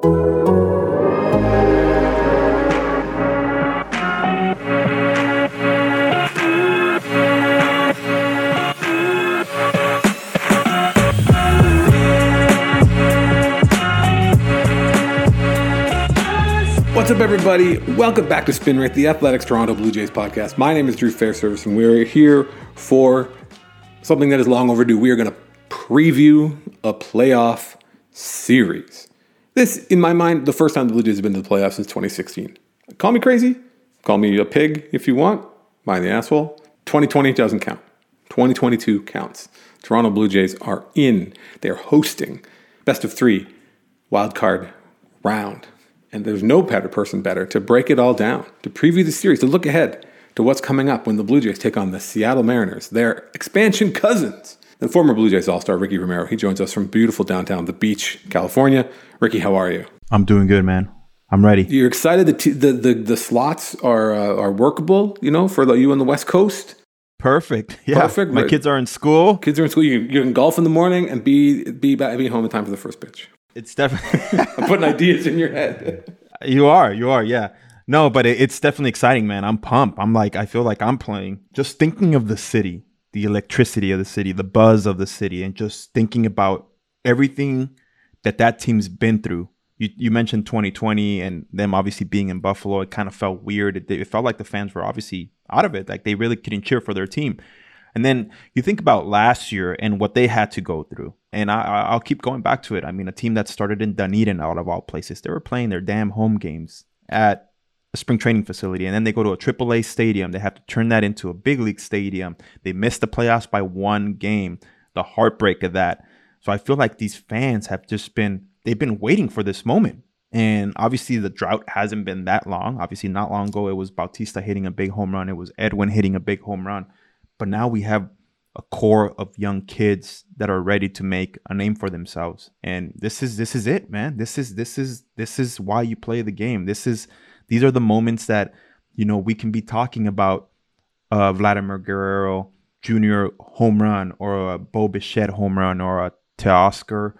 What's up, everybody? Welcome back to Spin Rate, the Athletic's Toronto Blue Jays podcast. My name is Drew Fairservice, and we're here for something that is long overdue. We are going to preview a playoff series. This, in my mind, the first time the Blue Jays have been to the playoffs since 2016. Call me crazy, call me a pig if you want, mind the asshole. 2020 doesn't count. 2022 counts. Toronto Blue Jays are in. They're hosting best of three wild card round. And there's no better person better to break it all down, to preview the series, to look ahead to what's coming up when the Blue Jays take on the Seattle Mariners, their expansion cousins. The former Blue Jays All Star Ricky Romero. He joins us from beautiful downtown The Beach, California. Ricky, how are you? I'm doing good, man. I'm ready. You're excited. The t- the, the the slots are uh, are workable. You know, for the, you on the West Coast. Perfect. Yeah. Perfect. My kids are in school. Kids are in school. You, you can golf in the morning and be be back, be home in time for the first pitch. It's definitely I'm putting ideas in your head. you are. You are. Yeah. No, but it, it's definitely exciting, man. I'm pumped. I'm like, I feel like I'm playing. Just thinking of the city, the electricity of the city, the buzz of the city, and just thinking about everything that that team's been through. You, you mentioned 2020 and them obviously being in Buffalo. It kind of felt weird. It, it felt like the fans were obviously out of it. Like they really couldn't cheer for their team. And then you think about last year and what they had to go through. And I, I- I'll keep going back to it. I mean, a team that started in Dunedin, out of all places, they were playing their damn home games at a spring training facility. And then they go to a AAA stadium. They have to turn that into a big league stadium. They missed the playoffs by one game. The heartbreak of that. So I feel like these fans have just been, they've been waiting for this moment. And obviously, the drought hasn't been that long. Obviously, not long ago, it was Bautista hitting a big home run. It was Edwin hitting a big home run but now we have a core of young kids that are ready to make a name for themselves and this is this is it man this is this is this is why you play the game this is these are the moments that you know we can be talking about uh Vladimir Guerrero Jr. home run or a Bo Bichette home run or a Teoscar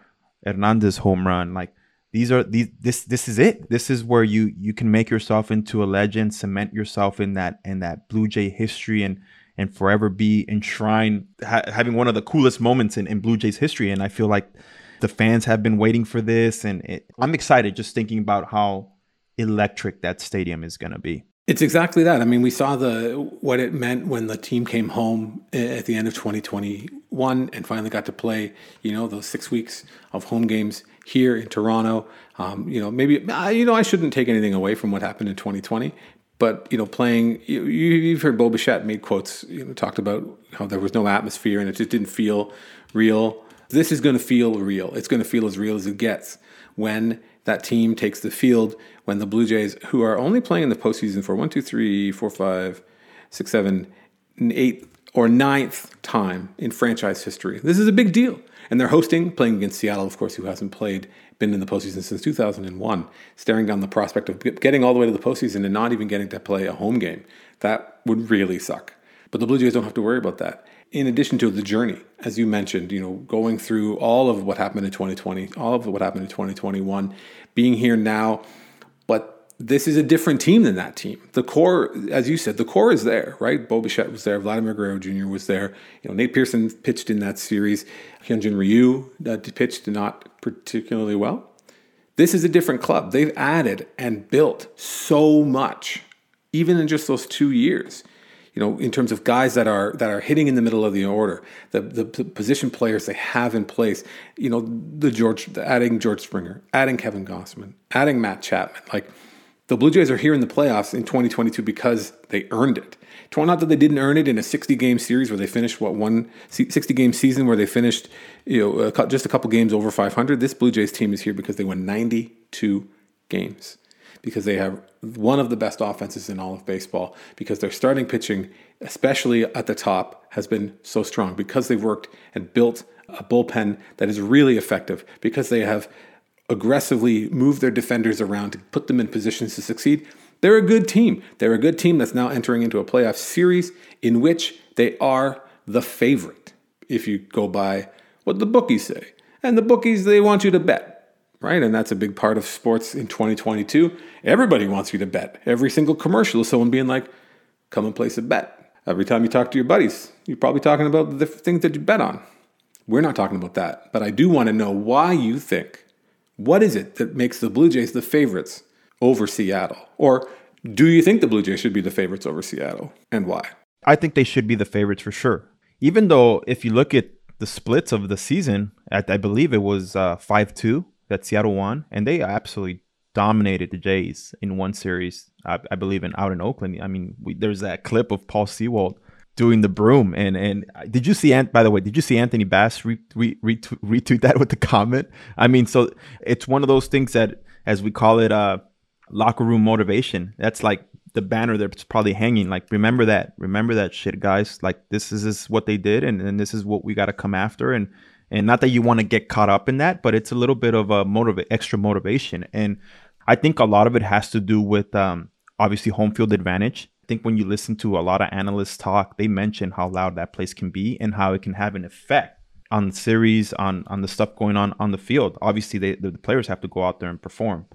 Hernandez home run. Like these are these this this is it. This is where you you can make yourself into a legend cement yourself in that in that blue jay history and and forever be enshrined ha- having one of the coolest moments in, in blue jays history. And i feel like the fans have been waiting for this. And it, i'm excited just thinking about how electric that stadium is going to be It's exactly that. I mean, we saw the what it meant when the team came home at the end of 2021 and finally got to play. You know, those six weeks of home games here in Toronto. Um, you know, maybe I- you know I shouldn't take anything away from what happened in 2020, but you know, playing. You- you've heard Bo Bichette made quotes. You know, talked about how there was no atmosphere and it just didn't feel real. This is going to feel real. It's going to feel as real as it gets when that team takes the field. When the Blue Jays, who are only playing in the postseason for one, two, three, four, five, six, seven, eighth or ninth time in franchise history. This is a big deal. And they're hosting, playing against Seattle, of course, who hasn't played, been in the postseason since 2001, staring down the prospect of getting all the way to the postseason and not even getting to play a home game. That would really suck. But the Blue Jays don't have to worry about that. In addition to the journey, as you mentioned, you know, going through all of what happened in 2020, all of what happened in 2021, being here now, this is a different team than that team. The core, as you said, the core is there, right? Bo Bichette was there, Vladimir Guerrero Jr. was there. You know, Nate Pearson pitched in that series. Hyunjin Ryu uh, pitched not particularly well. This is a different club. They've added and built so much, even in just those two years. You know, in terms of guys that are that are hitting in the middle of the order, the the position players they have in place. You know, the George, adding George Springer, adding Kevin Gausman, adding Matt Chapman, like The Blue Jays are here in the playoffs in 2022 because they earned it. It's not that they didn't earn it in a 60 game series where they finished what one 60 game season where they finished you know just a couple games over 500. This Blue Jays team is here because they won 92 games because they have one of the best offenses in all of baseball because their starting pitching, especially at the top, has been so strong because they've worked and built a bullpen that is really effective because they have aggressively move their defenders around to put them in positions to succeed. They're a good team. They're a good team that's now entering into a playoff series in which they are the favorite, if you go by what the bookies say. And the bookies, they want you to bet, right? And that's a big part of sports in 2022. Everybody wants you to bet. Every single commercial is someone being like, come and place a bet. Every time you talk to your buddies, you're probably talking about the things that you bet on. We're not talking about that. But I do want to know why you think, what is it that makes the Blue Jays the favorites over Seattle? Or do you think the Blue Jays should be the favorites over Seattle and why? I think they should be the favorites for sure. Even though if you look at the splits of the season, I, I believe it was uh, 5 2 that Seattle won, and they absolutely dominated the Jays in one series, I, I believe, in out in Oakland. I mean, we, there's that clip of Paul Sewald doing the broom. And and did you see? By the way, did you see Anthony Bass re, re, retweet, retweet that with the comment? I mean, so it's one of those things that, as we call it, uh, locker room motivation. That's like the banner that's probably hanging. Like, remember that, remember that shit, guys. Like, this is, is what they did, and, and this is what we got to come after. And and not that you want to get caught up in that, but it's a little bit of a motive, extra motivation. And I think a lot of it has to do with um, obviously home field advantage. Think when you listen to a lot of analysts talk, they mention how loud that place can be and how it can have an effect on the series, on on the stuff going on on the field. Obviously, they, the players have to go out there and perform.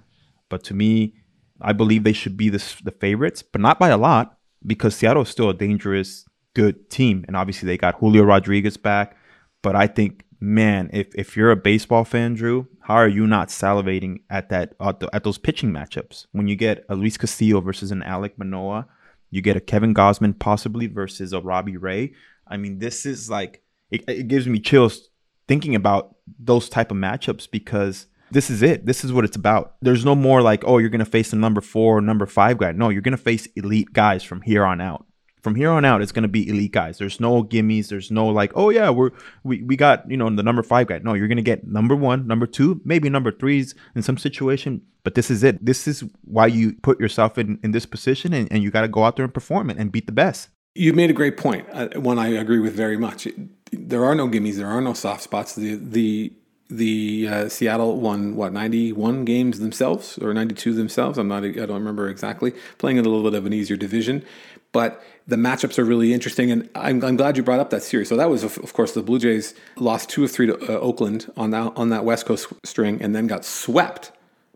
But to me, I believe they should be the, the favorites, but not by a lot because Seattle is still a dangerous, good team. And obviously, they got Julio Rodriguez back. But I think, man, if, if you're a baseball fan, Drew, how are you not salivating at that at, the, at those pitching matchups when you get a Luis Castillo versus an Alec Manoah, you get a Kevin Gausman possibly versus a Robbie Ray. I mean, this is like it, it gives me chills thinking about those type of matchups because this is it. This is what it's about. There's no more like, oh, you're gonna face the number four or number five guy. No, you're gonna face elite guys from here on out. From here on out, it's gonna be elite guys. There's no gimmies. There's no like, oh yeah, we're we, we got you know the number five guy. No, you're gonna get number one, number two, maybe number threes in some situation. But this is it. This is why you put yourself in in this position, and, and you got to go out there and perform it and beat the best. You made a great point. Uh, one I agree with very much. There are no gimmies. There are no soft spots. The the the uh, Seattle won what 91 games themselves or 92 themselves. I'm not I don't remember exactly. Playing in a little bit of an easier division, but the matchups are really interesting, and I'm, I'm glad you brought up that series. So that was of, of course the Blue Jays lost two of three to uh, Oakland on that on that West Coast string, and then got swept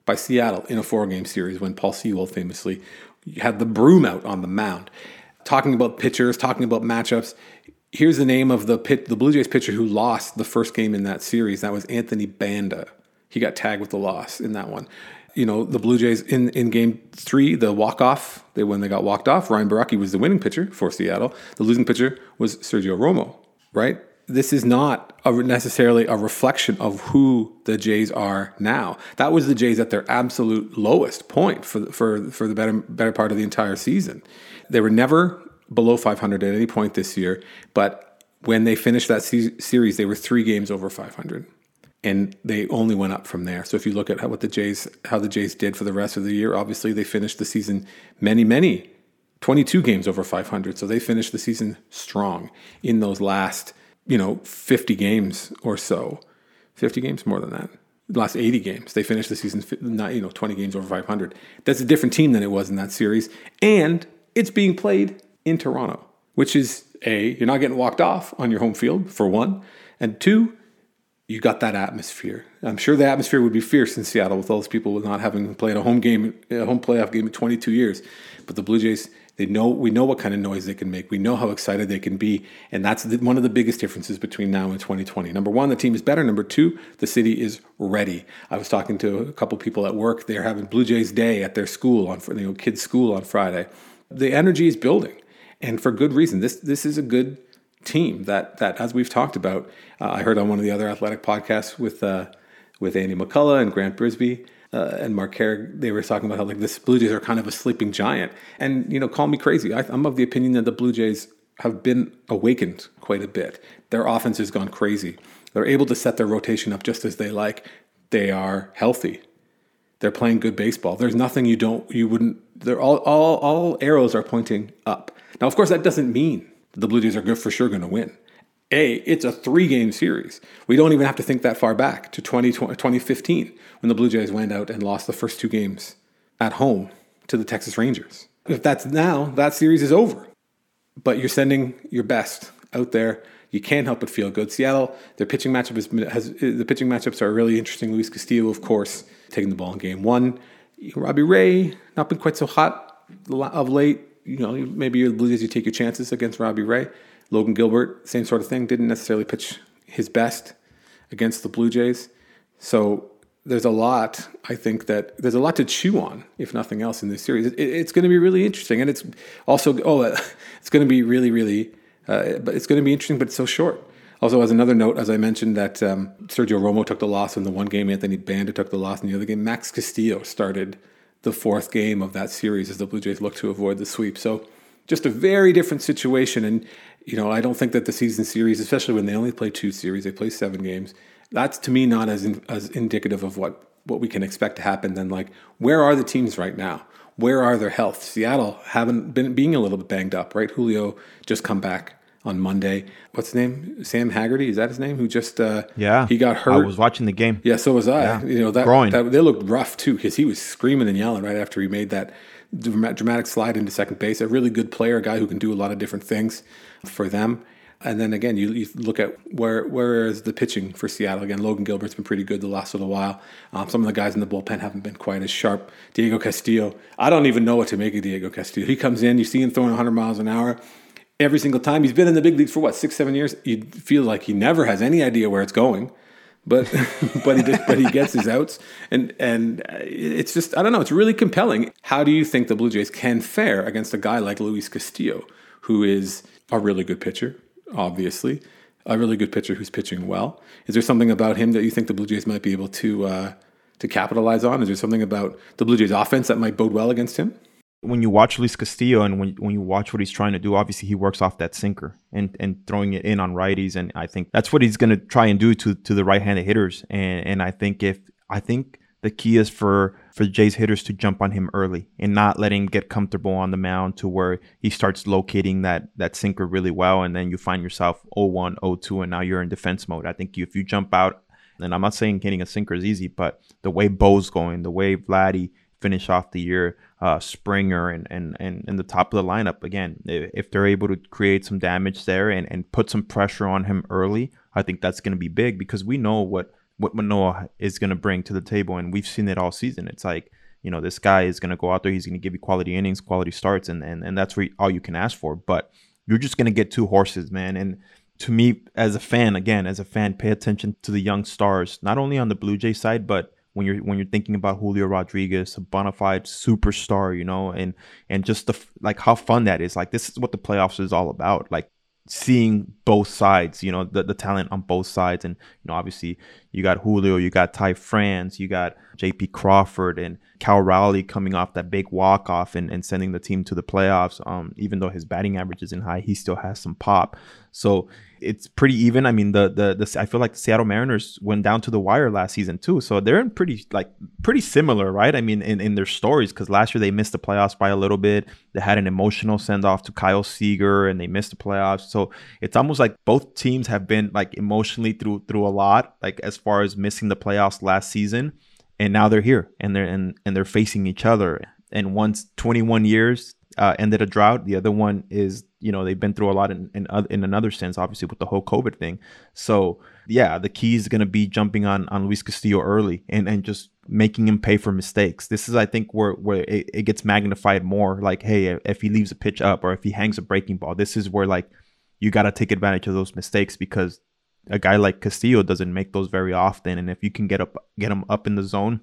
by Seattle in a four game series when Paul Sewald famously had the broom out on the mound. Talking about pitchers, talking about matchups, here's the name of the pit, the Blue Jays pitcher who lost the first game in that series. That was Anthony Banda. He got tagged with the loss in that one. You know, the Blue Jays in, in game three, the walk off, they when they got walked off, Ryan Borucki was the winning pitcher for Seattle. The losing pitcher was Sergio Romo, right? This is not a, necessarily a reflection of who the Jays are now. That was the Jays at their absolute lowest point for for for the better better part of the entire season. They were never below 500 at any point this year, but when they finished that se- series, they were three games over 500, and they only went up from there. So if you look at how, what the Jays, how the Jays did for the rest of the year, obviously they finished the season many, many, 22 games over 500. So they finished the season strong in those last, you know, 50 games or so. 50 games more than that. Last 80 games, they finished the season, not you know, 20 games over 500. That's a different team than it was in that series, and it's being played in Toronto, which is A, you're not getting walked off on your home field, for one. And two, you got that atmosphere. I'm sure the atmosphere would be fierce in Seattle with all those people not having played a home game, a home playoff game in 22 years. But the Blue Jays, they know we know what kind of noise they can make. We know how excited they can be, and that's the, one of the biggest differences between now and 2020. Number one, the team is better. Number two, the city is ready. I was talking to a couple people at work. They're having Blue Jays Day at their school on you know kids' school on Friday. The energy is building and for good reason. This this is a good team that that as we've talked about. Uh, I heard on one of the other athletic podcasts with uh, with Andy McCullough and Grant Brisbee. uh, and Marc Carig, they were talking about how like this Blue Jays are kind of a sleeping giant. And you know, call me crazy. I, I'm of the opinion that the Blue Jays have been awakened quite a bit. Their offense has gone crazy. They're able to set their rotation up just as they like. They are healthy. They're playing good baseball. There's nothing you don't you wouldn't. They're all all all arrows are pointing up. Now, of course, that doesn't mean the Blue Jays are good for sure going to win. A, it's a three game series. We don't even have to think that far back to 20, 2015 when the Blue Jays went out and lost the first two games at home to the Texas Rangers. If that's now, that series is over. But you're sending your best out there. You can't help but feel good. Seattle, their pitching matchup has, has the pitching matchups are really interesting. Luis Castillo, of course, taking the ball in game one. Robbie Ray, not been quite so hot of late. You know, maybe you're the Blue Jays, you take your chances against Robbie Ray. Logan Gilbert, same sort of thing, didn't necessarily pitch his best against the Blue Jays. So there's a lot, I think that there's a lot to chew on, if nothing else, in this series. It, it's going to be really interesting, and it's also oh, it's going to be really, really, uh, but it's going to be interesting, but it's so short. Also, as another note, as I mentioned, that um, Sergio Romo took the loss in the one game, Anthony Banda took the loss in the other game. Max Castillo started the fourth game of that series as the Blue Jays look to avoid the sweep. So, just a very different situation, and you know, I don't think that the season series, especially when they only play two series, they play seven games. That's to me not as in, as indicative of what what we can expect to happen. Then, like, where are the teams right now? Where are their health? Seattle haven't been being a little bit banged up, right? Julio just come back on Monday. What's his name? Sam Haggerty is that his name? Who just uh, yeah he got hurt. I was watching the game. Yeah, so was I. Yeah. You know that, that they looked rough too because he was screaming and yelling right after he made that dramatic slide into second base. A really good player, a guy who can do a lot of different things for them. And then again, you, you look at where where is the pitching for Seattle again. Logan Gilbert's been pretty good the last little while. Um, some of the guys in the bullpen haven't been quite as sharp. Diego Castillo, I don't even know what to make of Diego Castillo. He comes in, you see him throwing 100 miles an hour every single time. He's been in the big leagues for what six, seven years. You feel like he never has any idea where it's going but but he did, but he gets his outs, and and it's just I don't know. It's really compelling. How do you think the Blue Jays can fare against a guy like Luis Castillo, who is a really good pitcher, obviously, a really good pitcher who's pitching well? Is there something about him that you think the Blue Jays might be able to uh, to capitalize on? Is there something about the Blue Jays offense that might bode well against him? When you watch Luis Castillo and when when you watch what he's trying to do, obviously he works off that sinker and and throwing it in on righties, and I think that's what he's going to try and do to to the right-handed hitters. And and I think if I think the key is for for Jay's hitters to jump on him early and not let him get comfortable on the mound to where he starts locating that that sinker really well, and then you find yourself 0-1, 0-2, and now you're in defense mode. I think if you jump out, and I'm not saying hitting a sinker is easy, but the way Bo's going, the way Vladdy finish off the year uh, Springer and, and, and, and the top of the lineup. Again, if they're able to create some damage there and, and put some pressure on him early, I think that's going to be big because we know what, what Manoah is going to bring to the table. And we've seen it all season. It's like, you know, this guy is going to go out there, he's going to give you quality innings, quality starts, and, and, and that's all you can ask for. But you're just going to get two horses, man. And to me, as a fan, again, as a fan, pay attention to the young stars, not only on the Blue Jay side, but when you're when you're thinking about Julio Rodriguez, a bona fide superstar, you know, and and just the like how fun that is. Like this is what the playoffs is all about. Like seeing both sides, you know, the, the talent on both sides. And, you know, obviously you got Julio, you got Ty France, you got JP Crawford and Cal Raleigh coming off that big walk off and, and sending the team to the playoffs. Um, even though his batting average isn't high, he still has some pop. So it's pretty even. I mean, the, the the I feel like the Seattle Mariners went down to the wire last season too, so they're in pretty like pretty similar, right? I mean, in, in their stories because last year they missed the playoffs by a little bit. They had an emotional send off to Kyle Seager, and they missed the playoffs. So it's almost like both teams have been like emotionally through through a lot, like as far as missing the playoffs last season, and now they're here and they're and, and they're facing each other. And once 21 years uh, ended a drought. The other one is, you know, they've been through a lot in, in, in another sense, obviously with the whole COVID thing. So yeah, the key is going to be jumping on, on Luis Castillo early and, and just making him pay for mistakes. This is, I think, where, where it, it gets magnified more. Like, hey, if he leaves a pitch up or if he hangs a breaking ball, this is where like you got to take advantage of those mistakes because a guy like Castillo doesn't make those very often. And if you can get up, get him up in the zone,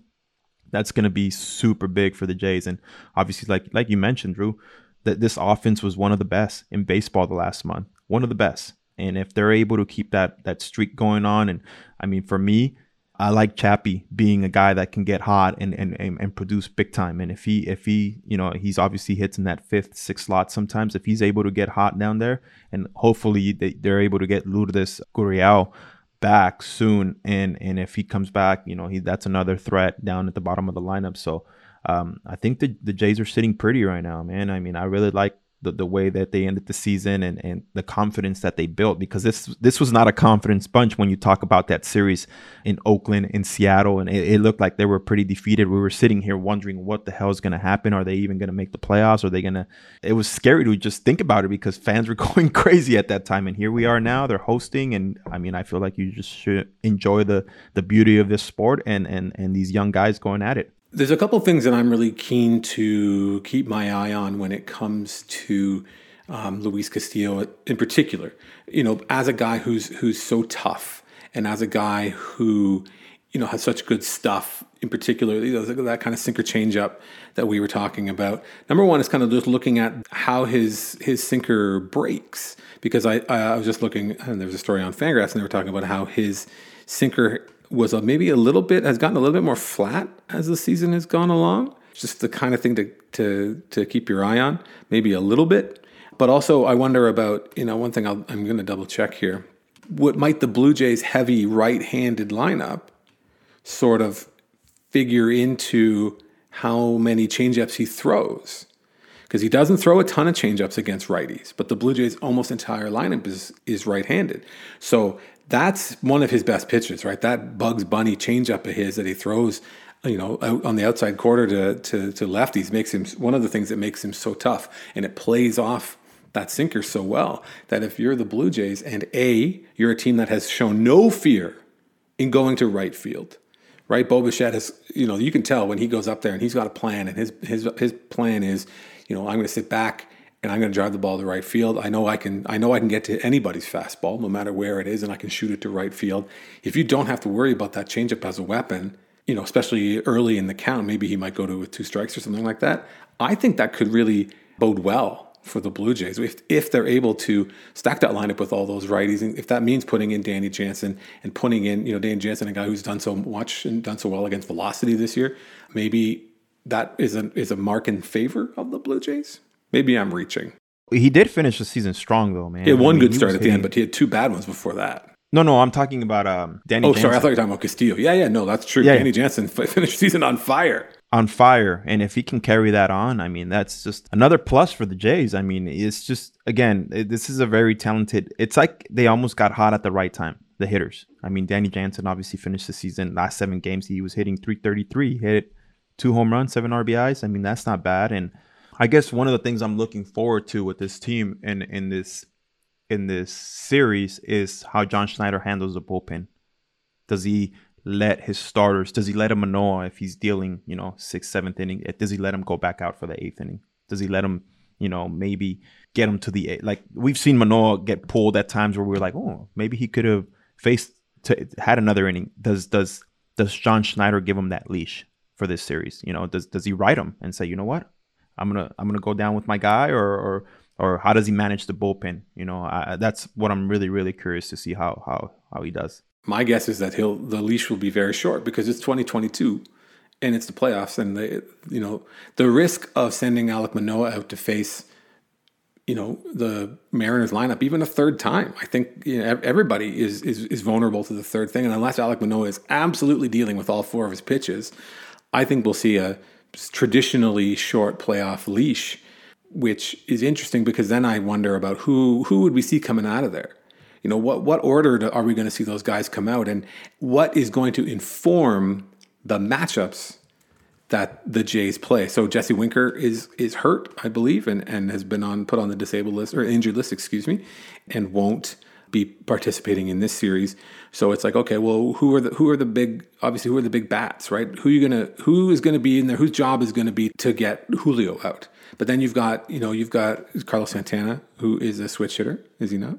that's going to be super big for the Jays. And obviously, like like you mentioned, Drew, that this offense was one of the best in baseball the last month, one of the best. And if they're able to keep that that streak going on, and I mean, for me, I like Chappie being a guy that can get hot and, and, and, produce big time. And if he if he you know he's obviously hits in that fifth sixth slot sometimes. If he's able to get hot down there, and hopefully they, they're able to get Lourdes Gurriel back soon. And and if he comes back, you know he that's another threat down at the bottom of the lineup. So um, I think the the Jays are sitting pretty right now, man. I mean I really like the, the way that they ended the season and, and the confidence that they built because this this was not a confidence bunch when you talk about that series in Oakland in Seattle and it, it looked like they were pretty defeated. We were sitting here wondering what the hell is going to happen. Are they even going to make the playoffs? Are they going to it was scary to just think about it because fans were going crazy at that time. And here we are now they're hosting and I mean I feel like you just should enjoy the the beauty of this sport and and and these young guys going at it there's a couple of things that I'm really keen to keep my eye on when it comes to um, Luis Castillo in particular. You know, as a guy who's who's so tough, and as a guy who you know has such good stuff. In particular, you know, that kind of sinker changeup that we were talking about. Number one is kind of just looking at how his his sinker breaks because I I was just looking and there was a story on Fangraphs and they were talking about how his sinker was a, maybe a little bit has gotten a little bit more flat as the season has gone along. Just the kind of thing to to to keep your eye on, maybe a little bit. But also, I wonder about you know one thing i am going to double check here. What might the Blue Jays' heavy right-handed lineup sort of figure into how many changeups he throws? Because he doesn't throw a ton of changeups against righties, but the Blue Jays' almost entire lineup is is right-handed. So that's one of his best pitches, right? That Bugs Bunny changeup of his that he throws, you know, on the outside quarter to, to, to lefties makes him one of the things that makes him so tough. And it plays off that sinker so well that if you're the Blue Jays and A, you're a team that has shown no fear in going to right field, right? Bo Bichette has, you know, you can tell when he goes up there and he's got a plan and his, his, his plan is, you know, I'm going to sit back and I'm going to drive the ball to right field. I know I can. I know I can get to anybody's fastball, no matter where it is, and I can shoot it to right field. If you don't have to worry about that changeup as a weapon, you know, especially early in the count, maybe he might go to with two strikes or something like that. I think that could really bode well for the Blue Jays if if they're able to stack that lineup with all those righties, and if that means putting in Danny Jansen and putting in you know Danny Jansen, a guy who's done so much and done so well against velocity this year, maybe that is a is a mark in favor of the Blue Jays. Maybe I'm reaching. He did finish the season strong though, man. He had one I mean, good start at the end, but he had two bad ones before that. No, no, I'm talking about um, Danny. Jansen. Oh, Jansen. sorry, I thought you were talking about Castillo. Yeah, yeah, no, that's true. Yeah, Danny yeah. Jansen finished season on fire. On fire, and if he can carry that on, I mean, that's just another plus for the Jays. I mean, it's just again, it, this is a very talented. It's like they almost got hot at the right time. The hitters. I mean, Danny Jansen obviously finished the season last seven games. He was hitting 333, hit two home runs, seven RBIs. I mean, that's not bad, and I guess one of the things I'm looking forward to with this team in in this in this series is how John Schneider handles the bullpen. Does he let his starters? Does he let him Manoah if he's dealing, you know, sixth, seventh inning? Does he let him go back out for the eighth inning? Does he let him, you know, maybe get him to the eight? Like we've seen Manoah get pulled at times where we are like, oh, maybe he could have faced to, had another inning. Does does does John Schneider give him that leash for this series? You know, does does he write him and say, you know what, I'm gonna I'm gonna go down with my guy, or or or how does he manage the bullpen? You know, I, that's what I'm really really curious to see how how how he does. My guess is that he'll the leash will be very short because it's 2022 and it's the playoffs, and they you know the risk of sending Alec Manoah out to face you know the Mariners lineup even a third time. I think you know, everybody is, is is vulnerable to the third thing, and unless Alec Manoah is absolutely dealing with all four of his pitches, I think we'll see a traditionally short playoff leash, which is interesting because then I wonder about who who would we see coming out of there. You know, what what order are we going to see those guys come out, and what is going to inform the matchups that the Jays play? So Jesse Winker is is hurt, I believe, and and has been on put on the disabled list or injured list, excuse me, and won't be participating in this series. So it's like, okay, well, who are the who are the big obviously who are the big bats, right? Who you gonna who is gonna be in there? Whose job is gonna be to get Julio out? But then you've got you know you've got Carlos Santana, who is a switch hitter, is he not?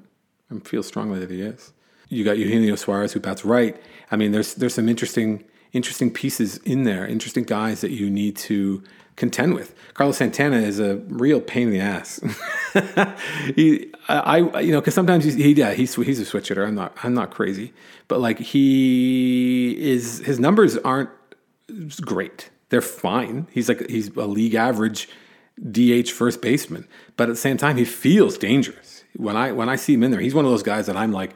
I feel strongly that he is. You got Eugenio Suarez, who bats right. I mean, there's there's some interesting interesting pieces in there, interesting guys that you need to contend with. Carlos Santana is a real pain in the ass. he, I, I, you know, because sometimes he's, he, yeah, he's he's a switch hitter. I'm not, I'm not crazy, but like he is, his numbers aren't great. They're fine. He's like he's a league average DH first baseman, but at the same time, he feels dangerous. When I when I see him in there, he's one of those guys that I'm like,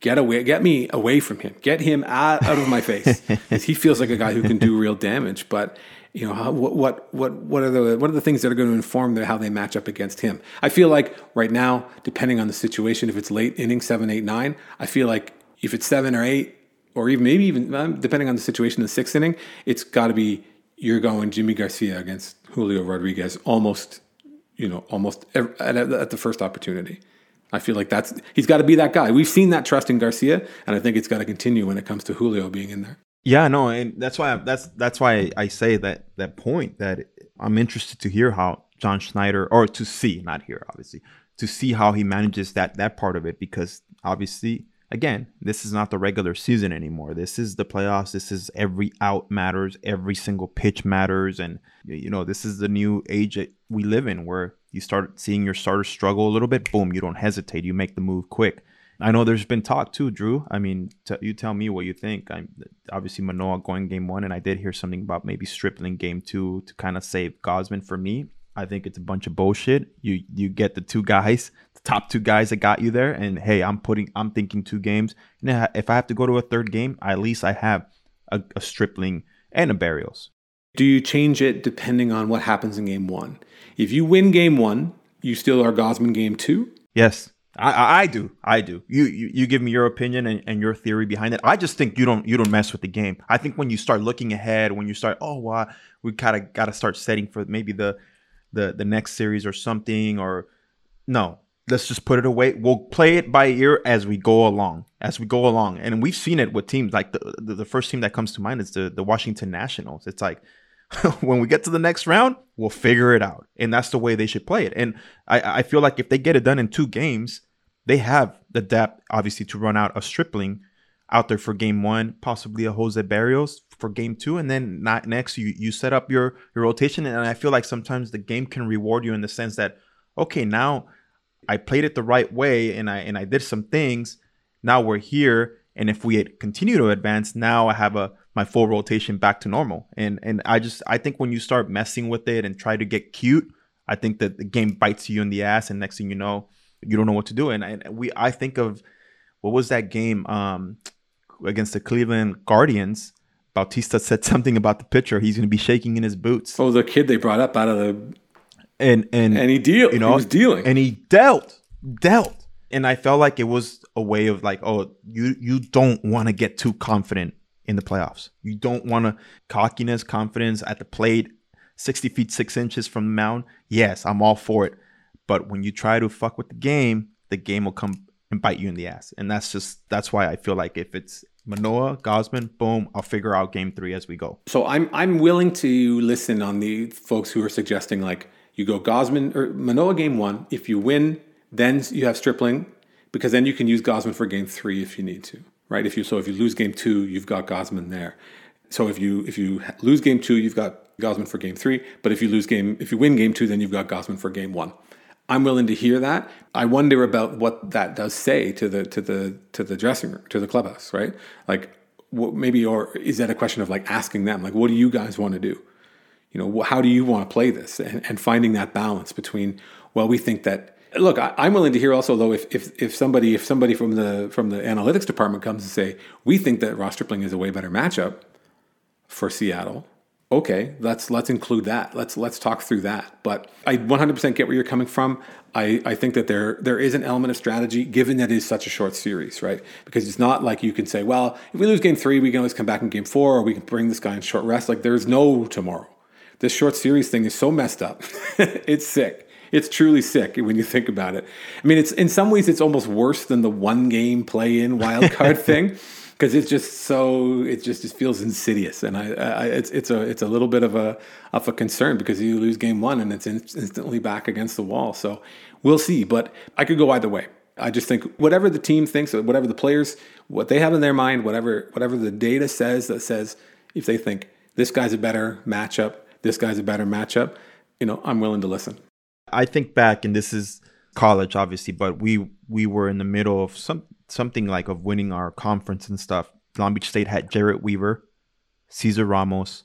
get away, get me away from him, get him out, out of my face, he feels like a guy who can do real damage. But you know how, what what what what are the what are the things that are going to inform the, how they match up against him? I feel like right now, depending on the situation, if it's late inning seven, eight, nine, I feel like if it's seven or eight, or even maybe even um, depending on the situation, the sixth inning, it's got to be you're going Yimi Garcia against Julio Rodriguez almost, you know, almost at, at the first opportunity. I feel like that's he's got to be that guy. We've seen that trust in Garcia, and I think it's got to continue when it comes to Julio being in there. Yeah, no, and that's why I, that's that's why I say that that point that I'm interested to hear how John Schneider or to see, not here obviously, to see how he manages that that part of it because obviously again, this is not the regular season anymore. This is the playoffs. This is every out matters, every single pitch matters and you know, this is the new age that we live in where you start seeing your starters struggle a little bit, boom, you don't hesitate, you make the move quick. I know there's been talk too, Drew. I mean, t- you tell me what you think. I'm obviously Manoah going game one, and I did hear something about maybe Stripling game two to kind of save Gausman for me. I think it's a bunch of bullshit. You you get the two guys, the top two guys that got you there, and hey, I'm putting, I'm thinking two games. And if I have to go to a third game, at least I have a, a Stripling and a Berrios. Do you change it depending on what happens in game one? If you win game one, you still are Gausman game two. Yes. I, I do. I do. You, you you give me your opinion and, and your theory behind it. I just think you don't you don't mess with the game. I think when you start looking ahead, when you start, oh wow, we kind of got to start setting for maybe the the the next series or something or no, let's just put it away. We'll play it by ear as we go along, as we go along. And we've seen it with teams like the the, the first team that comes to mind is the the Washington Nationals. It's like when we get to the next round, we'll figure it out, and that's the way they should play it. And I I feel like if they get it done in two games they have the depth, obviously, to run out a Stripling out there for game one, possibly a Jose Berrios for game two, and then not next you you set up your your rotation. And I feel like sometimes the game can reward you in the sense that okay, now I played it the right way and I and I did some things. Now we're here, and if we continue to advance, now I have a my full rotation back to normal. And and I just I think when you start messing with it and try to get cute, I think that the game bites you in the ass, and next thing you know you don't know what to do. And, and we, I think of what was that game um, against the Cleveland Guardians? Bautista said something about the pitcher. He's going to be shaking in his boots. Oh, the kid they brought up out of the and and and he deal. You know, he was dealing, and he dealt, dealt. And I felt like it was a way of like, oh, you you don't want to get too confident in the playoffs. You don't want to cockiness, confidence at the plate, sixty feet six inches from the mound. Yes, I'm all for it. But when you try to fuck with the game, the game will come and bite you in the ass. And that's just that's why I feel like if it's Manoah, Gausman, boom, I'll figure out game three as we go. So I'm I'm willing to listen on the folks who are suggesting like you go Gausman or Manoah game one. If you win, then you have Stripling, because then you can use Gausman for game three if you need to. Right? If you so if you lose game two, you've got Gausman there. So if you if you lose game two, you've got Gausman for game three. But if you lose game if you win game two, then you've got Gausman for game one. I'm willing to hear that. I wonder about what that does say to the to the to the dressing room, to the clubhouse, right? Like what, maybe or is that a question of like asking them, like, what do you guys want to do? You know, how do you want to play this, and, and finding that balance between, well, we think that. Look, I, am willing to hear also though if, if if somebody if somebody from the from the analytics department comes and say we think that Ross Stripling is a way better matchup for Seattle, okay, let's let's include that. Let's let's talk through that. But I 100% get where you're coming from. I, I think that there there is an element of strategy given that it is such a short series, right? Because it's not like you can say, well, if we lose game three, we can always come back in game four, or we can bring this guy in short rest. Like there's no tomorrow. This short series thing is so messed up. it's sick. It's truly sick when you think about it. I mean, it's in some ways it's almost worse than the one game play in wild card thing because it's just so it just, just feels insidious, and I, I, it's it's a it's a little bit of a of a concern because you lose game one and it's in, instantly back against the wall. So we'll see, but I could go either way. I just think whatever the team thinks, whatever the players, what they have in their mind, whatever whatever the data says that says if they think this guy's a better matchup, this guy's a better matchup, you know, I'm willing to listen. I think back, and this is college, obviously, but we we were in the middle of some something like of winning our conference and stuff. Long Beach State had Jered Weaver, Cesar Ramos,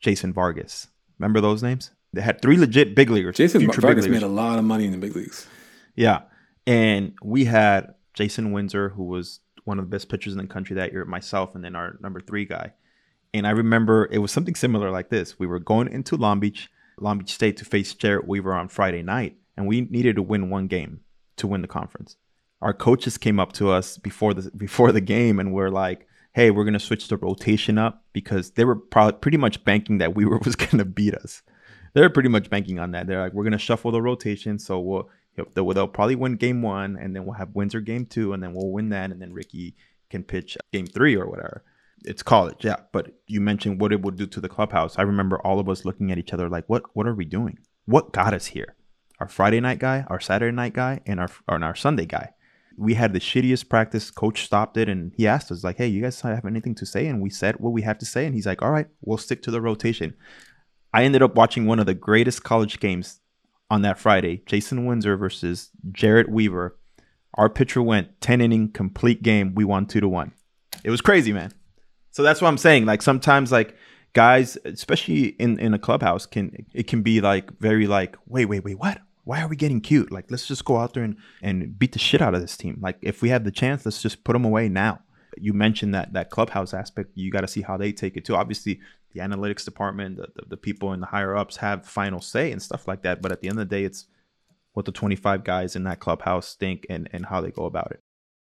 Jason Vargas. Remember those names? They had three legit big leaguers. Jason Vargas made a lot of money in the big leagues. Yeah. And we had Jason Windsor, who was one of the best pitchers in the country that year, myself, and then our number three guy. And I remember it was something similar like this. We were going into Long Beach, Long Beach State to face Jered Weaver on Friday night, and we needed to win one game to win the conference. Our coaches came up to us before the before the game and were like, "Hey, we're gonna switch the rotation up because they were pretty much banking that Weaver was gonna beat us. They were pretty much banking on that. They're like, we're gonna shuffle the rotation, so we'll they'll, they'll probably win game one, and then we'll have Windsor game two, and then we'll win that, and then Ricky can pitch game three or whatever. It's college, yeah. But you mentioned what it would do to the clubhouse. I remember all of us looking at each other like, what What are we doing? What got us here? Our Friday night guy, our Saturday night guy, and our and our Sunday guy. We had the shittiest practice. Coach stopped it and he asked us like, "Hey, you guys have anything to say?" And we said what we have to say, and he's like, "All right, we'll stick to the rotation." I ended up watching one of the greatest college games on that Friday, Jason Windsor versus Jered Weaver. Our pitcher went 10 inning complete game. We won 2 to 1. It was crazy, man. So that's what I'm saying. Like sometimes like guys, especially in in a clubhouse can it can be like very like, "Wait, wait, wait, what? Why are we getting cute? Like let's just go out there and and beat the shit out of this team. Like if we have the chance, let's just put them away now." You mentioned that that clubhouse aspect. You got to see how they take it too. Obviously, the analytics department, the, the, the people in the higher ups have final say and stuff like that. But at the end of the day, it's what the 25 guys in that clubhouse think and, and how they go about it.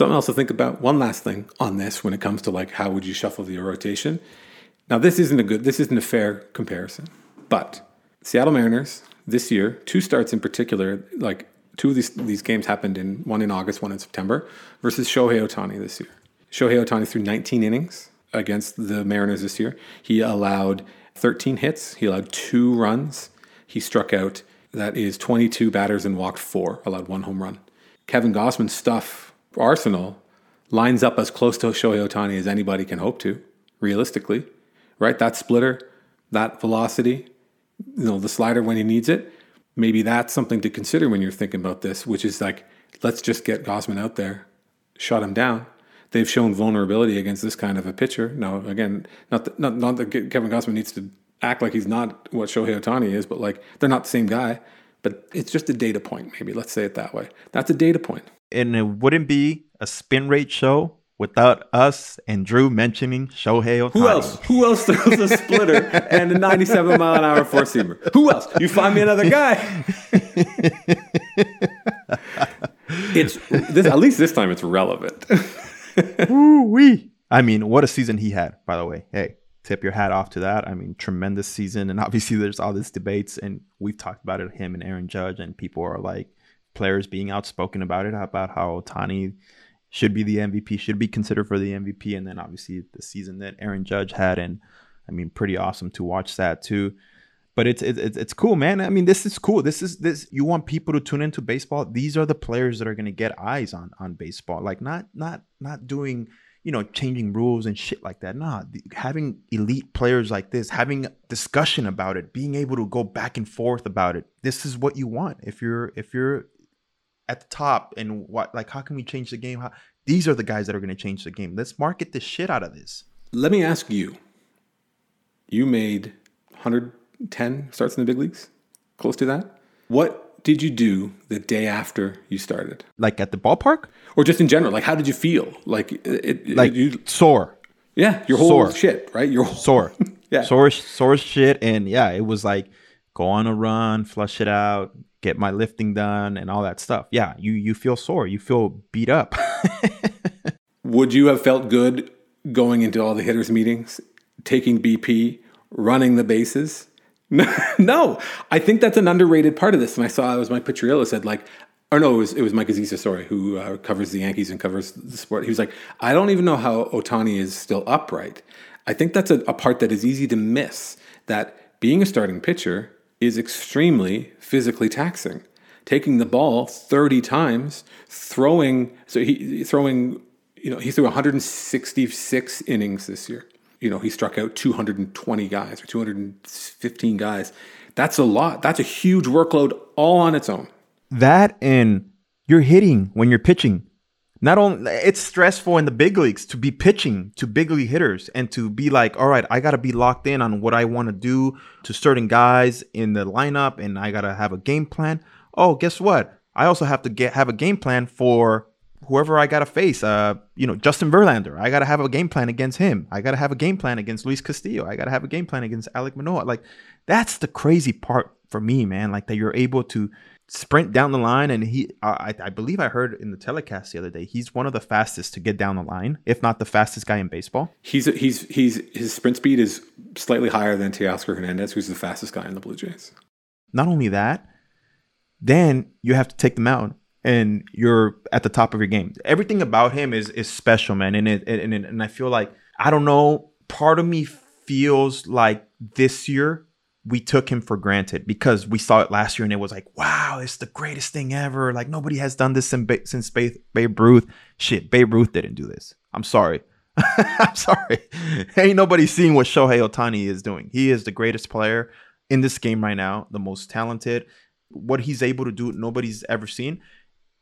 Something else to think about. One last thing on this when it comes to like how would you shuffle your rotation. Now this isn't a good this isn't a fair comparison. But Seattle Mariners this year, two starts in particular, like two of these these games happened in one in August, one in September, versus Shohei Ohtani this year. Shohei Ohtani threw 19 innings against the Mariners this year. He allowed 13 hits, he allowed two runs, he struck out that is 22 batters and walked four, allowed one home run. Kevin Gausman's stuff Arsenal lines up as close to Shohei Ohtani as anybody can hope to, realistically, right? That splitter, that velocity, you know, the slider when he needs it. Maybe that's something to consider when you're thinking about this, which is like, let's just get Gausman out there, shut him down. They've shown vulnerability against this kind of a pitcher. Now, again, not that, not, not that Kevin Gausman needs to act like he's not what Shohei Ohtani is, but like they're not the same guy. But it's just a data point, maybe. Let's say it that way. That's a data point and it wouldn't be a spin rate show without us and Drew mentioning Shohei Ohtani. Who else? Who else throws a splitter and a 97 mile an hour four seamer? Who else? You find me another guy. it's this at least this time it's relevant. Woo wee. I mean, what a season he had, by the way. Hey, tip your hat off to that. I mean, tremendous season. And obviously there's all these debates and we've talked about it, him and Aaron Judge, and people are like players being outspoken about it, about how Ohtani should be the MVP, should be considered for the MVP. And then obviously the season that Aaron Judge had. And I mean, pretty awesome to watch that too. But it's it's it's cool, man. I mean, this is cool. This is this. You want people to tune into baseball. These are the players that are gonna get eyes on on baseball. Like not not not doing you know changing rules and shit like that. Nah, having elite players like this, having discussion about it, being able to go back and forth about it. This is what you want. If you're if you're at the top and what like how can we change the game? How, these are the guys that are going to change the game. Let's market the shit out of this. Let me ask you. You made 110 starts in the big leagues, close to that. What did you do the day after you started? Like at the ballpark, or just in general? Like how did you feel? Like it, like you, sore. Yeah, your whole sore. shit, right? Your whole, sore. yeah, sore, sore shit, and yeah, it was like go on a run, flush it out, get my lifting done and all that stuff. Yeah, you you feel sore, you feel beat up. Would you have felt good going into all the hitters meetings, taking BP, running the bases? no, I think that's an underrated part of this. And I saw it was Mike Petriello said like, or no, it was it was Mike Axisa, sorry, who uh, covers the Yankees and covers the sport. He was like, I don't even know how Ohtani is still upright. I think that's a, a part that is easy to miss. That being a starting pitcher is extremely physically taxing. Taking the ball 30 times, throwing, so he throwing, you know, he threw 166 innings this year. You know, he struck out 220 guys or 215 guys. That's a lot. That's a huge workload all on its own. That and you're hitting when you're pitching not only it's stressful in the big leagues to be pitching to big league hitters and to be like all right i gotta be locked in on what i want to do to certain guys in the lineup and i gotta have a game plan. Oh guess what? I also have to get have a game plan for whoever i gotta face. Uh you know justin verlander. I gotta have a game plan against him. I gotta have a game plan against luis castillo. I gotta have a game plan against Alek manoah like that's the crazy part for me man like that you're able to sprint down the line and he I, I believe i heard in the telecast the other day he's one of the fastest to get down the line if not the fastest guy in baseball. He's he's he's his sprint speed is slightly higher than teoscar hernandez who's the fastest guy in the blue jays. Not only that then you have to take them out and you're at the top of your game. Everything about him is is special man and it and, and, and i feel like i don't know part of me feels like this year we took him for granted because we saw it last year and it was like, wow, it's the greatest thing ever. Like nobody has done this since, since Babe, Babe Ruth. Shit, Babe Ruth didn't do this. I'm sorry. I'm sorry. Ain't nobody seeing what Shohei Ohtani is doing. He is the greatest player in this game right now, the most talented. What he's able to do, nobody's ever seen.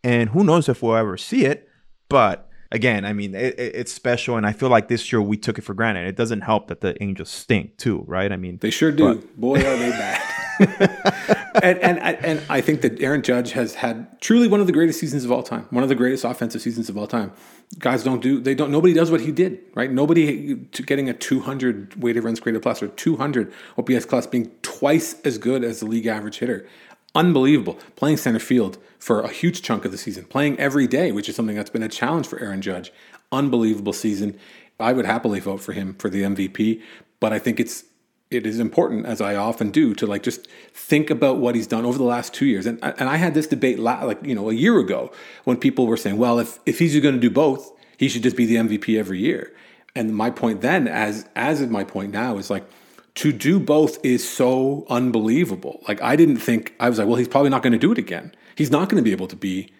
And who knows if we'll ever see it. But again, I mean, it, it's special, and I feel like this year we took it for granted. It doesn't help that the Angels stink too, right? I mean, they sure do. But... Boy, are they bad. and, and and I think that Aaron Judge has had truly one of the greatest seasons of all time, one of the greatest offensive seasons of all time. Guys don't do they don't nobody does what he did, right? Nobody getting a 200 weighted runs created plus or 200 OPS plus being twice as good as the league average hitter unbelievable. Playing center field for a huge chunk of the season, playing every day, which is something that's been a challenge for Aaron Judge. Unbelievable season. I would happily vote for him for the MVP, but I think it's it is important, as I often do, to like just think about what he's done over the last two years. And and I had this debate like you know a year ago when people were saying, well, if if he's going to do both, he should just be the MVP every year. And my point then, as as is my point now, is like to do both is so unbelievable. Like I didn't think I was like, well, he's probably not going to do it again. He's not going to be able to be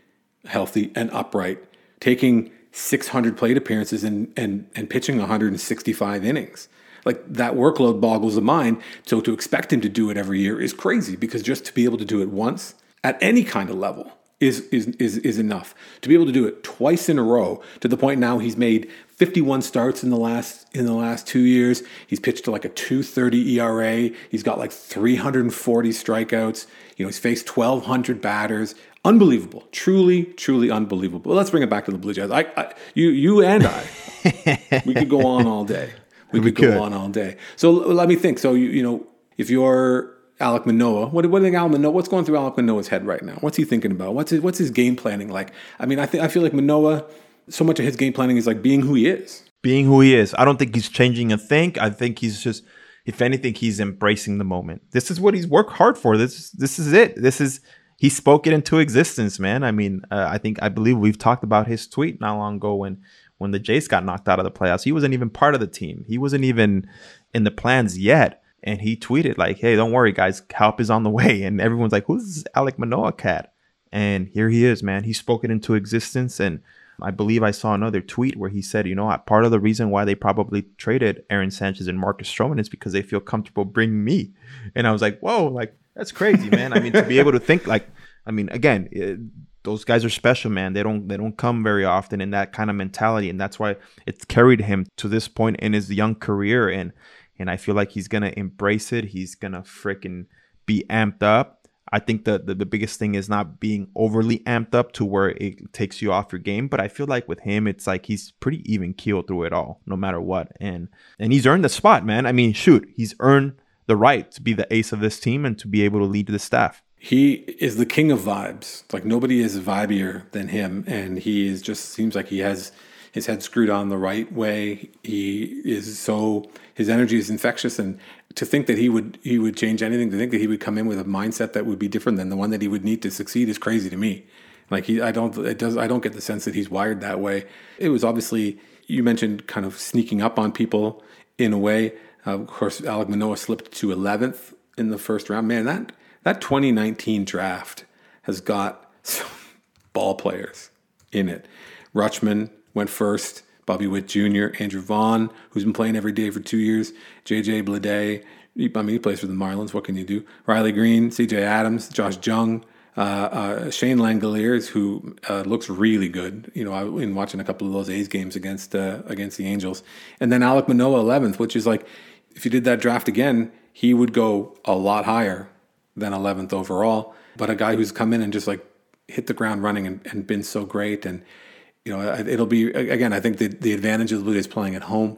healthy and upright, taking 600 plate appearances and and and pitching 165 innings. Like that workload boggles the mind. So to expect him to do it every year is crazy because just to be able to do it once at any kind of level is is is is enough. To be able to do it twice in a row to the point now he's made 51 starts in the last in the last two years. He's pitched to like a 230 ERA. He's got like 340 strikeouts. You know, he's faced 1,200 batters. Unbelievable, truly, truly unbelievable. Well, let's bring it back to the Blue Jays. I, I you, you and I, we could go on all day. We, we could, could, go on all day. So let me think. So you, you know, if you're Alek Manoah, what, what do you think Alek Manoah? What's going through Alek Manoah's head right now? What's he thinking about? What's his, what's his game planning like? I mean, I think I feel like Manoah. So much of his game planning is like being who he is. Being who he is. I don't think he's changing a thing. I think he's just, if anything, he's embracing the moment. This is what he's worked hard for. This this is it. This is he spoke it into existence, man. I mean, uh, I think I believe we've talked about his tweet not long ago when when the Jays got knocked out of the playoffs. He wasn't even part of the team. He wasn't even in the plans yet. And he tweeted like, "Hey, don't worry, guys. Help is on the way." And everyone's like, "Who's this Alek Manoah cat?" And here he is, man. He spoke it into existence. And I believe I saw another tweet where he said, "You know, uh, part of the reason why they probably traded Aaron Sanchez and Marcus Stroman is because they feel comfortable bringing me." And I was like, "Whoa, like." That's crazy, man. I mean, to be able to think like, I mean, again, it, those guys are special, man. They don't they don't come very often in that kind of mentality, and that's why it's carried him to this point in his young career. And and I feel like he's gonna embrace it. He's gonna freaking be amped up. I think the, the, the biggest thing is not being overly amped up to where it takes you off your game. But I feel like with him, it's like he's pretty even keel through it all, no matter what. And and he's earned the spot, man. I mean, shoot, he's earned the right to be the ace of this team and to be able to lead the staff. He is the king of vibes. Like nobody is vibier than him, and he is just seems like he has his head screwed on the right way. He is so his energy is infectious, and to think that he would he would change anything, to think that he would come in with a mindset that would be different than the one that he would need to succeed is crazy to me. Like he, I don't it does I don't get the sense that he's wired that way. It was obviously you mentioned kind of sneaking up on people in a way. Uh, of course, Alek Manoah slipped to 11th in the first round. Man, that that 2019 draft has got some ball players in it. Rutschman went first. Bobby Witt Jr., Andrew Vaughn, who's been playing every day for two years, JJ Bleday. I mean, he plays for the Marlins. What can you do? Riley Greene, CJ Abrams, Josh Jung, uh, uh, Shea Langeliers, who uh, looks really good. You know, I've been watching a couple of those A's games against uh, against the Angels, and then Alek Manoah 11th, which is like if you did that draft again, he would go a lot higher than 11th overall. But a guy who's come in and just like hit the ground running and, and been so great. And, you know, it'll be, again, I think the, the advantage of the Blue Jays playing at home.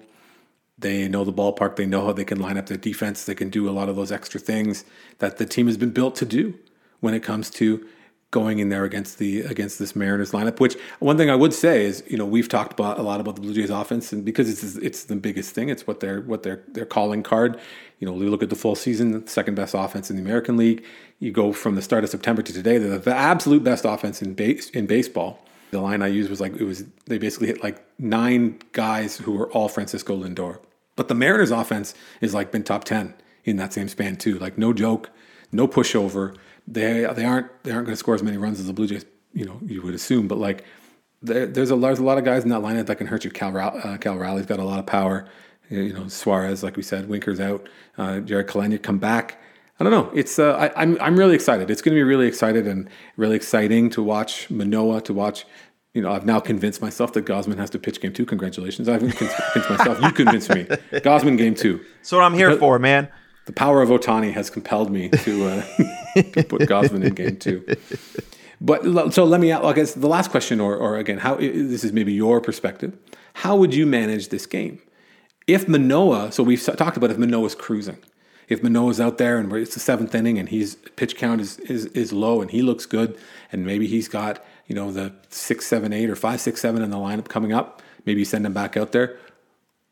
They know the ballpark. They know how they can line up their defense. They can do a lot of those extra things that the team has been built to do when it comes to going in there against the against this Mariners lineup. Which one thing I would say is, you know, we've talked about a lot about the Blue Jays offense, and because it's it's the biggest thing, it's what their what their their calling card. You know, we look at the full season, second best offense in the American League. You go from the start of September to today, they're the absolute best offense in base in baseball. The line I used was like it was they basically hit like nine guys who were all Francisco Lindor. But the Mariners offense is like been top ten in that same span too. Like no joke, no pushover they they aren't they aren't going to score as many runs as the Blue Jays. You know, you would assume, but like there, there's a there's a lot of guys in that lineup that can hurt you. Cal uh, Cal Raleigh's got a lot of power. You know, Suarez, like we said, Winker's out. Uh, Jarred Kelenic come back. I don't know. It's uh, I, I'm I'm really excited. It's going to be really excited and really exciting to watch Manoah to watch you know, I've now convinced myself that Gausman has to pitch game two. Congratulations. I've convinced myself. You convinced me. Gausman game two. That's what I'm here because, for, man the power of Ohtani has compelled me to, uh, to put Gausman in game two. But so let me, ask, I guess the last question, or, or again, how this is maybe your perspective. How would you manage this game if Manoah? So we've talked about if Manoah's cruising, if Manoah's out there and it's the seventh inning and his pitch count is, is is low and he looks good, and maybe he's got you know the six, seven, eight, or five, six, seven in the lineup coming up. Maybe you send him back out there.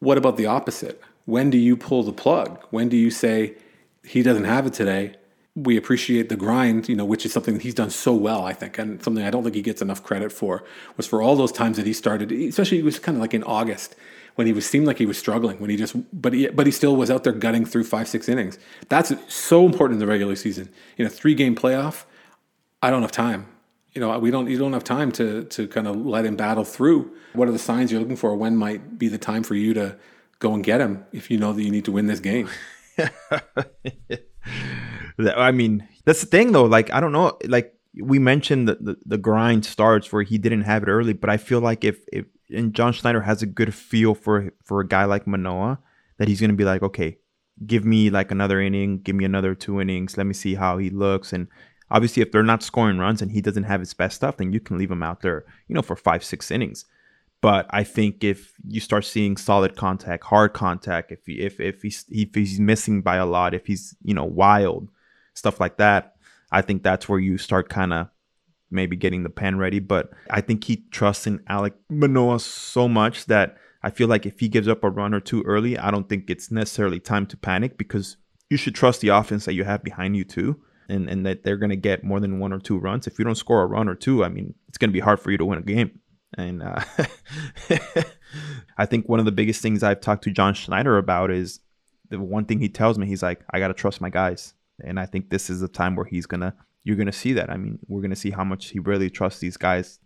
What about the opposite? when do you pull the plug? When do you say he doesn't have it today? We appreciate the grind, you know, which is something he's done so well, I think, and something I don't think he gets enough credit for. Was for all those times that he started, especially it was kind of like in August when he was seemed like he was struggling when he just but he but he still was out there gutting through five six innings. That's so important in the regular season. In a three game playoff, I don't have time. You know, we don't you don't have time to to kind of let him battle through. What are the signs you're looking for? When might be the time for you to go and get him if you know that you need to win this game. I mean, that's the thing though. Like, I don't know. Like we mentioned that the, the grind starts where he didn't have it early, but I feel like if if and John Schneider has a good feel for for a guy like Manoah that he's going to be like, okay, give me like another inning, give me another two innings, let me see how he looks. And obviously, if they're not scoring runs and he doesn't have his best stuff, then you can leave him out there, you know, for five, six innings. But I think if you start seeing solid contact, hard contact, if he, if if he's if he's missing by a lot, if he's you know wild, stuff like that, I think that's where you start kind of maybe getting the pen ready. But I think he trusts in Alek Manoah so much that I feel like if he gives up a run or two early, I don't think it's necessarily time to panic because you should trust the offense that you have behind you too. And, and that they're going to get more than one or two runs. If you don't score a run or two, I mean, it's going to be hard for you to win a game. And uh, I think one of the biggest things I've talked to John Schneider about is the one thing he tells me, he's like, I got to trust my guys. And I think this is the time where he's going to, you're going to see that. I mean, we're going to see how much he really trusts these guys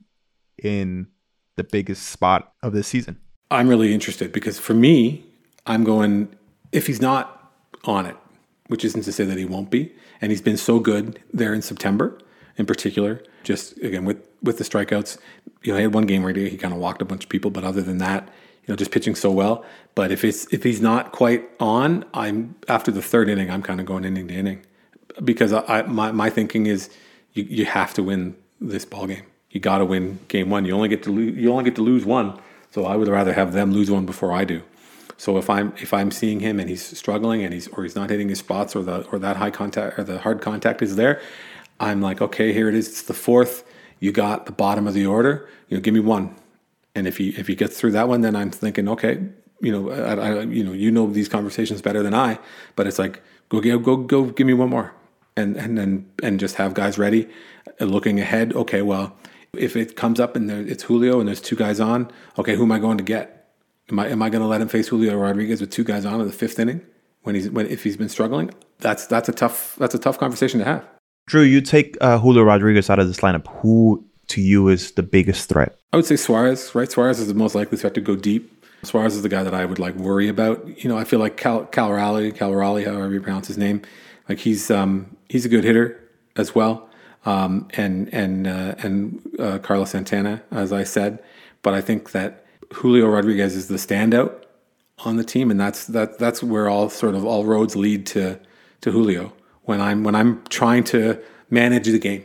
in the biggest spot of the season. I'm really interested because for me, I'm going, if he's not on it, which isn't to say that he won't be, and he's been so good there in September in particular, just again with with the strikeouts, you know, he had one game where he, he kind of walked a bunch of people, but other than that, you know, just pitching so well. But if it's if he's not quite on, I'm after the third inning, I'm kind of going inning to inning because I, my my thinking is you you have to win this ball game. You got to win game one. You only get to lose. You only get to lose one. So I would rather have them lose one before I do. So if I'm if I'm seeing him and he's struggling and he's or he's not hitting his spots or the or that high contact or the hard contact is there, I'm like, okay, here it is. It's the fourth. You got the bottom of the order. You know, give me one. And if he if he gets through that one, then I'm thinking, okay, you know, I, I, you know, you know these conversations better than I. But it's like, go go go go, give me one more, and and then and just have guys ready, uh, looking ahead. Okay, well, if it comes up and there, it's Julio and there's two guys on, okay, who am I going to get? Am I am I going to let him face Julio Rodriguez with two guys on in the fifth inning when he's when if he's been struggling? That's that's a tough that's a tough conversation to have. Drew, you take uh, Julio Rodriguez out of this lineup. Who to you is the biggest threat? I would say Suarez, right? Suarez is the most likely threat to go deep. Suarez is the guy that I would like worry about. You know, I feel like Cal Cal Raleigh, Cal Raleigh, however you pronounce his name, like he's um, he's a good hitter as well. Um, and and uh, and uh, Carlos Santana, as I said, but I think that Julio Rodriguez is the standout on the team, and that's that that's where all sort of all roads lead to to Julio. When I'm when I'm trying to manage the game,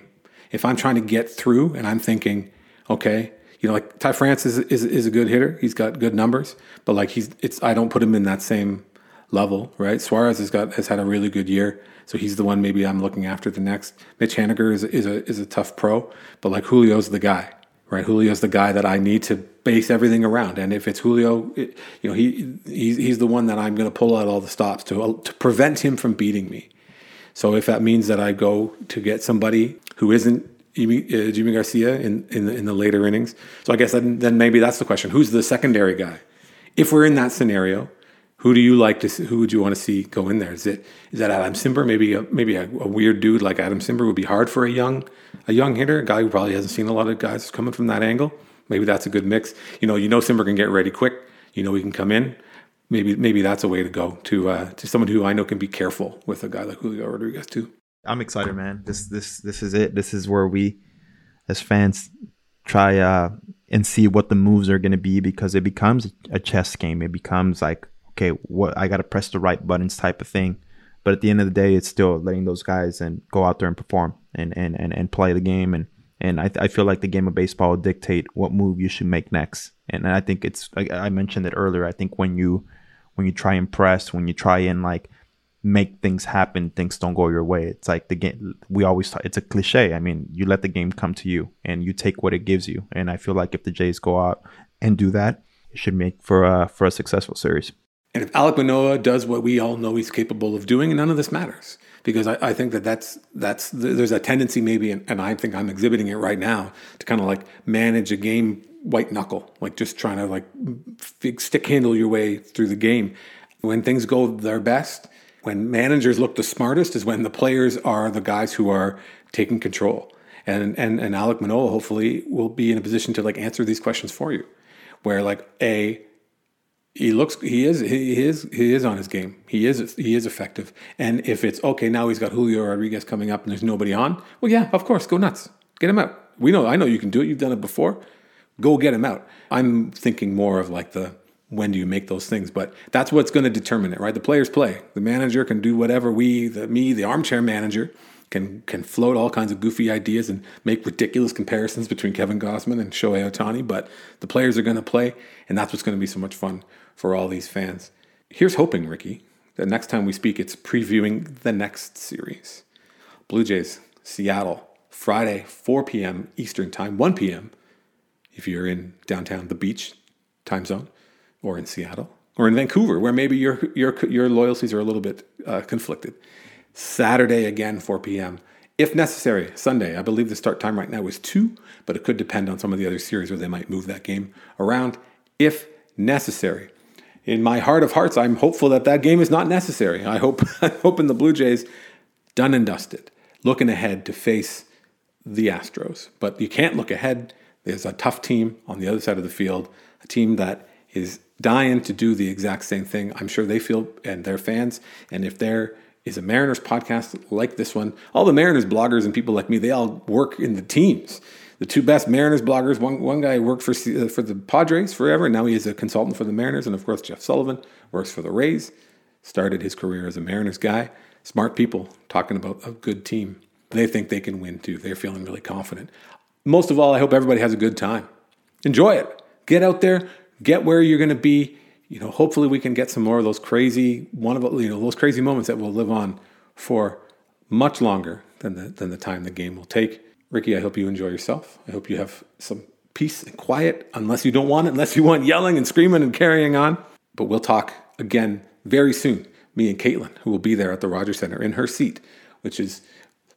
if I'm trying to get through and I'm thinking, okay, you know, like Ty France is, is, is a good hitter. He's got good numbers, but like he's, it's, I don't put him in that same level, right? Suarez has got, has had a really good year. So he's the one maybe I'm looking after the next. Mitch Haniger is, is a, is a tough pro, but like Julio's the guy, right? Julio's the guy that I need to base everything around. And if it's Julio, it, you know, he, he's, he's the one that I'm going to pull out all the stops to, to prevent him from beating me. So if that means that I go to get somebody who isn't Jimmy, uh, Garcia in, in the, in the later innings, so I guess then, then maybe that's the question: Who's the secondary guy? If we're in that scenario, who do you like to? See, who would you want to see go in there? Is it is that Adam Cimber? Maybe a, maybe a, a weird dude like Adam Cimber would be hard for a young a young hitter, a guy who probably hasn't seen a lot of guys coming from that angle. Maybe that's a good mix. You know, you know Cimber can get ready quick. You know he can come in maybe maybe that's a way to go to uh, to someone who I know can be careful with a guy like Julio Rodriguez too. I'm excited, man. This this this is it. This is where we, as fans, try uh, and see what the moves are going to be because it becomes a chess game. It becomes like okay, what I got to press the right buttons type of thing. But at the end of the day, it's still letting those guys and go out there and perform and and and, and play the game and. And I, th- I feel like the game of baseball will dictate what move you should make next. And I think it's, I, I mentioned it earlier. I think when you when you try and press, when you try and like make things happen, things don't go your way. It's like the game. We always talk, it's a cliche. I mean, you let the game come to you, and you take what it gives you. And I feel like if the Jays go out and do that, it should make for a for a successful series. And if Alek Manoah does what we all know he's capable of doing, none of this matters because I, I think that that's that's there's a tendency maybe, and, and I think I'm exhibiting it right now to kind of like manage a game white knuckle, like just trying to like stick handle your way through the game. When things go their best, when managers look the smartest, is when the players are the guys who are taking control. And and and Alek Manoah hopefully will be in a position to like answer these questions for you, where like a he looks he is he is he is on his game. He is he is effective. And if it's okay now he's got Julio Rodriguez coming up and there's nobody on, well yeah, of course, go nuts. Get him out. We know I know you can do it. You've done it before go get him out. I'm thinking more of like the when do you make those things, but that's what's going to determine it, right? The players play. The manager can do whatever we, the me, the armchair manager can can float all kinds of goofy ideas and make ridiculous comparisons between Kevin Gausman and Shohei Ohtani, but the players are going to play, and that's what's going to be so much fun for all these fans. Here's hoping, Ricky, that next time we speak, it's previewing the next series. Blue Jays, Seattle, Friday, 4 p.m. Eastern Time, 1 p.m. if you're in downtown, the beach time zone, or in Seattle, or in Vancouver, where maybe your your your loyalties are a little bit uh, conflicted. Saturday again, 4 p.m. If necessary, Sunday. I believe the start time right now is 2, but it could depend on some of the other series where they might move that game around if necessary. In my heart of hearts, I'm hopeful that that game is not necessary. I hope, I hope in the Blue Jays, done and dusted, looking ahead to face the Astros. But you can't look ahead. There's a tough team on the other side of the field, a team that is dying to do the exact same thing. I'm sure they feel, and their fans. And if they're is a Mariners podcast like this one. All the Mariners bloggers and people like me, they all work in the teams. The two best Mariners bloggers, one, one guy worked for, uh, for the Padres forever, and now he is a consultant for the Mariners. And of course, Jeff Sullivan works for the Rays, started his career as a Mariners guy. Smart people talking about a good team. They think they can win too. They're feeling really confident. Most of all, I hope everybody has a good time. Enjoy it. Get out there, get where you're going to be you know, hopefully we can get some more of those crazy one of you know those crazy moments that will live on for much longer than the than the time the game will take. Ricky, I hope you enjoy yourself. I hope you have some peace and quiet, unless you don't want it, unless you want yelling and screaming and carrying on. But we'll talk again very soon. Me and Kaitlyn, who will be there at the Rogers Center in her seat, which is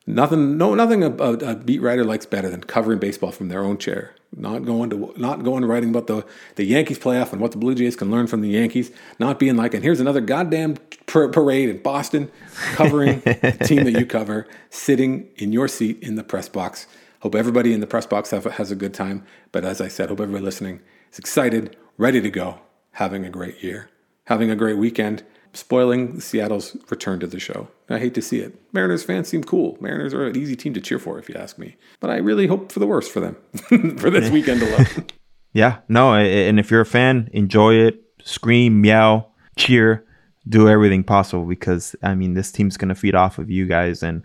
Nothing, no, nothing a, a, beat writer likes better than covering baseball from their own chair. Not going to, not going to writing about the the Yankees playoff and what the Blue Jays can learn from the Yankees. Not being like, and here's another goddamn parade in Boston, covering the team that you cover, sitting in your seat in the press box. Hope everybody in the press box have, has a good time. But as I said, hope everybody listening is excited, ready to go, having a great year, having a great weekend spoiling Seattle's return to the show. I hate to see it. Mariners fans seem cool. Mariners are an easy team to cheer for, if you ask me. But I really hope for the worst for them for this weekend alone. yeah, no, and if you're a fan, enjoy it. Scream, meow, cheer, do everything possible because I mean this team's gonna feed off of you guys, and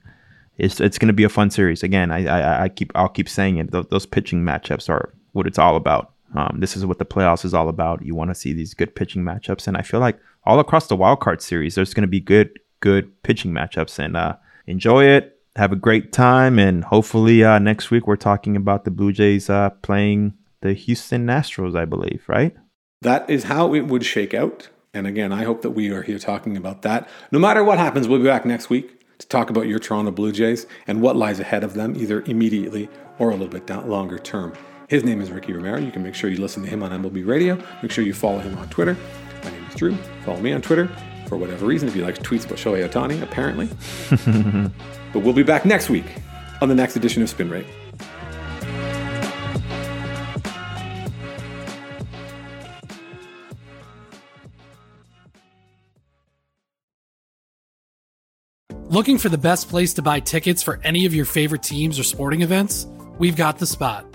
it's it's gonna be a fun series. Again, I I, I keep I'll keep saying it. Those, those pitching matchups are what it's all about. Um, this is what the playoffs is all about. You want to see these good pitching matchups, and I feel like all across the wild card series, there's going to be good, good pitching matchups, and uh, enjoy it. Have a great time, and hopefully uh, next week we're talking about the Blue Jays uh, playing the Houston Astros, I believe, right? That is how it would shake out. And again, I hope that we are here talking about that. No matter what happens, we'll be back next week to talk about your Toronto Blue Jays and what lies ahead of them, either immediately or a little bit down longer term. His name is Ricky Romero. You can make sure you listen to him on MLB Radio. Make sure you follow him on Twitter. My name is Drew. Follow me on Twitter for whatever reason if you like tweets about Shohei Ohtani, apparently. but we'll be back next week on the next edition of Spin Rate. Looking for the best place to buy tickets for any of your favorite teams or sporting events? We've got the spot.